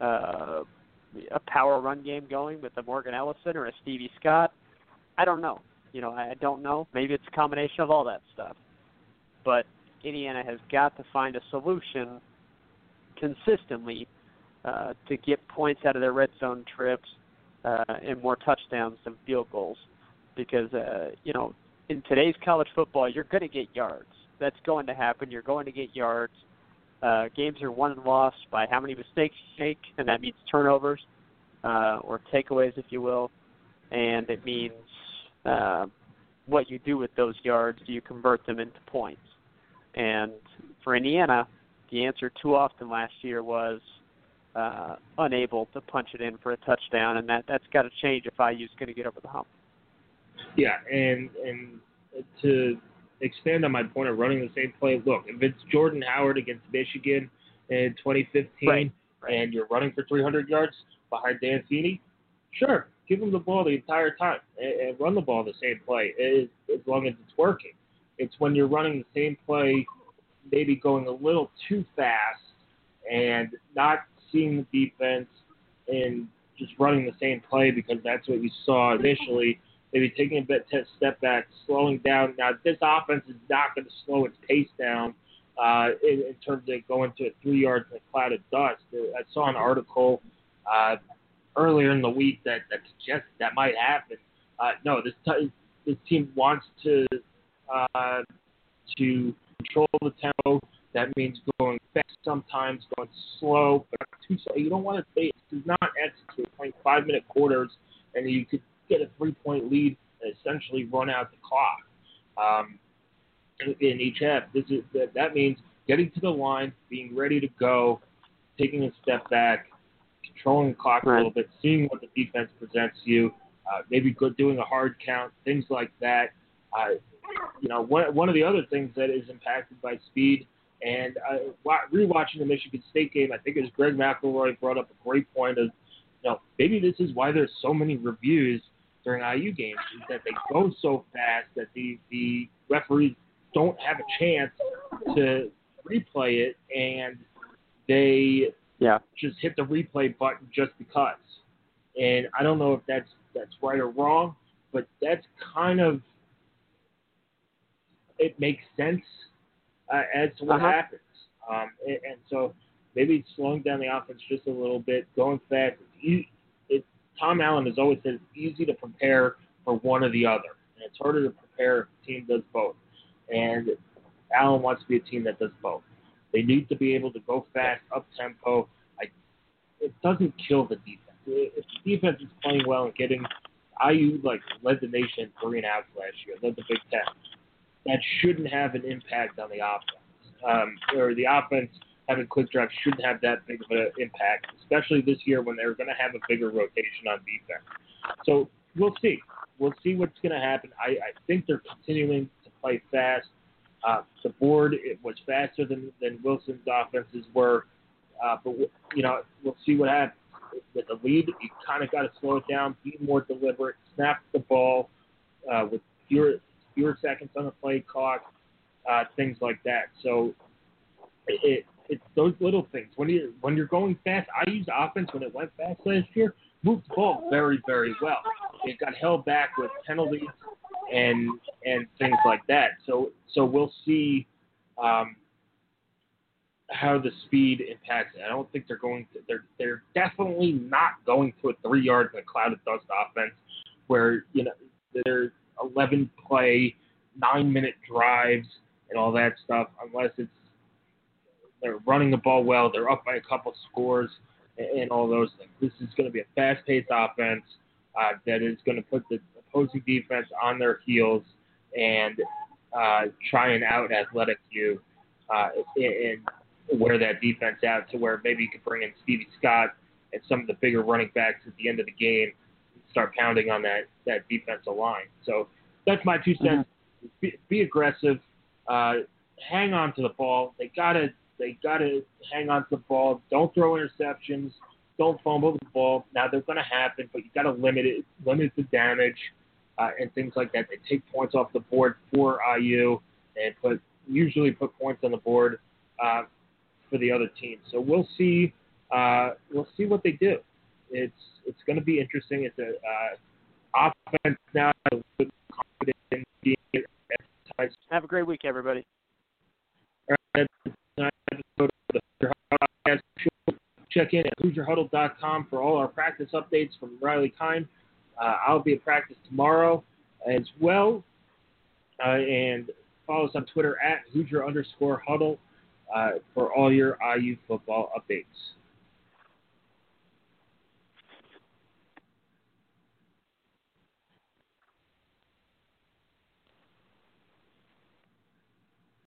Speaker 2: uh, a power run game going with a Morgan Ellison or a Stevie Scott. I don't know. You know, I don't know. Maybe it's a combination of all that stuff. But Indiana has got to find a solution consistently uh, to get points out of their red zone trips uh, and more touchdowns than field goals. Because uh, you know, in today's college football, you're going to get yards. That's going to happen. You're going to get yards. Uh, games are won and lost by how many mistakes you make, and that means turnovers uh, or takeaways, if you will, and it means uh, what you do with those yards. Do you convert them into points? And for Indiana, the answer too often last year was uh, unable to punch it in for a touchdown, and that that's got to change if IU's going to get over the hump.
Speaker 1: Yeah, and and to expand on my point of running the same play, look, if it's Jordan Howard against Michigan in 2015,
Speaker 2: right, right.
Speaker 1: and you're running for 300 yards behind Dan Feeney, sure, give him the ball the entire time and, and run the ball the same play as, as long as it's working. It's when you're running the same play, maybe going a little too fast and not seeing the defense and just running the same play because that's what you saw initially. Maybe taking a bit step back, slowing down. Now this offense is not going to slow its pace down uh, in, in terms of going to three yards in a cloud of dust. I saw an article uh, earlier in the week that that suggests that might happen. Uh, no, this t- this team wants to uh, to control the tempo. That means going fast sometimes, going slow, but not too slow. You don't want to say it's not execute playing five minute quarters, and you could get a three point lead and essentially run out the clock um, in, in each half. This is that, that means getting to the line, being ready to go, taking a step back, controlling the clock right. a little bit, seeing what the defense presents you, uh, maybe good doing a hard count, things like that. Uh, you know, one one of the other things that is impacted by speed. And uh, rewatching the Michigan State game, I think it was Greg McElroy brought up a great point of, you know, maybe this is why there's so many reviews during IU games is that they go so fast that the the referees don't have a chance to replay it, and they
Speaker 2: yeah
Speaker 1: just hit the replay button just because. And I don't know if that's that's right or wrong, but that's kind of it makes sense uh, as to what
Speaker 2: uh-huh.
Speaker 1: happens. Um, and, and, so maybe slowing down the offense just a little bit, going fast. Tom Allen has always said it's easy to prepare for one or the other, and it's harder to prepare if a team does both. And Allen wants to be a team that does both. They need to be able to go fast, up tempo. It doesn't kill the defense. If the defense is playing well and getting IU like led the nation three and outs last year, led the Big Ten that shouldn't have an impact on the offense. Um, or the offense having quick drives shouldn't have that big of an impact, especially this year when they're going to have a bigger rotation on defense. So we'll see. We'll see what's going to happen. I, I think they're continuing to play fast. Uh, DeBord it was faster than, than Wilson's offenses were, uh, but you know we'll see what happens. With the lead, you kind of got to slow it down, be more deliberate, snap the ball uh, with fewer fewer seconds on the play clock, uh, things like that. So it, it's those little things. When you when you're going fast, IU's offense when it went fast last year, moved the ball very very well. It got held back with penalties and and things like that. So so we'll see um, how the speed impacts it. I don't think they're going to. They're they're definitely not going to a three yard in a cloud of dust offense where you know they're 11 play, nine minute drives, and all that stuff, unless it's they're running the ball well, they're up by a couple scores, and, and all those things. This is going to be a fast paced offense uh, that is going to put the opposing defense on their heels and uh, try and out athletic you uh, and wear that defense out to where maybe you could bring in Stevie Scott and some of the bigger running backs at the end of the game and start pounding on that that defensive line. So that's my two cents. Mm-hmm. Be, be, aggressive. Uh, hang on to the ball. They gotta they gotta hang on to the ball. Don't throw interceptions. Don't fumble the ball. Now they're gonna happen, but you gotta limit it, limit the damage, uh, and things like that. They take points off the board for IU and put usually put points on the board uh, for the other team. So we'll see. Uh, we'll see what they do. It's it's going to be interesting. It's a uh, offense now
Speaker 2: Have a great week, everybody.
Speaker 1: Check in at HoosierHuddle.com for all our practice updates from Riley Kine. Uh, I'll be at practice tomorrow as well. Uh, and follow us on Twitter at Hoosier underscore huddle uh, for all your IU football updates.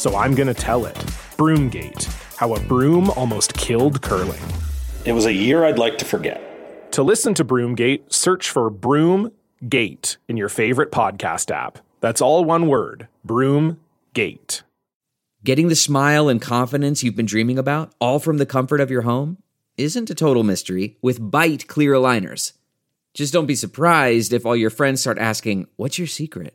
Speaker 3: so I'm going to tell it. Broomgate How a Broom Almost Killed Curling.
Speaker 4: It was a year I'd like to forget.
Speaker 3: To listen to Broomgate, search for Broomgate in your favorite podcast app. That's all one word Broomgate.
Speaker 5: Getting the smile and confidence you've been dreaming about, all from the comfort of your home, isn't a total mystery with Byte Clear Aligners. Just don't be surprised if all your friends start asking, What's your secret?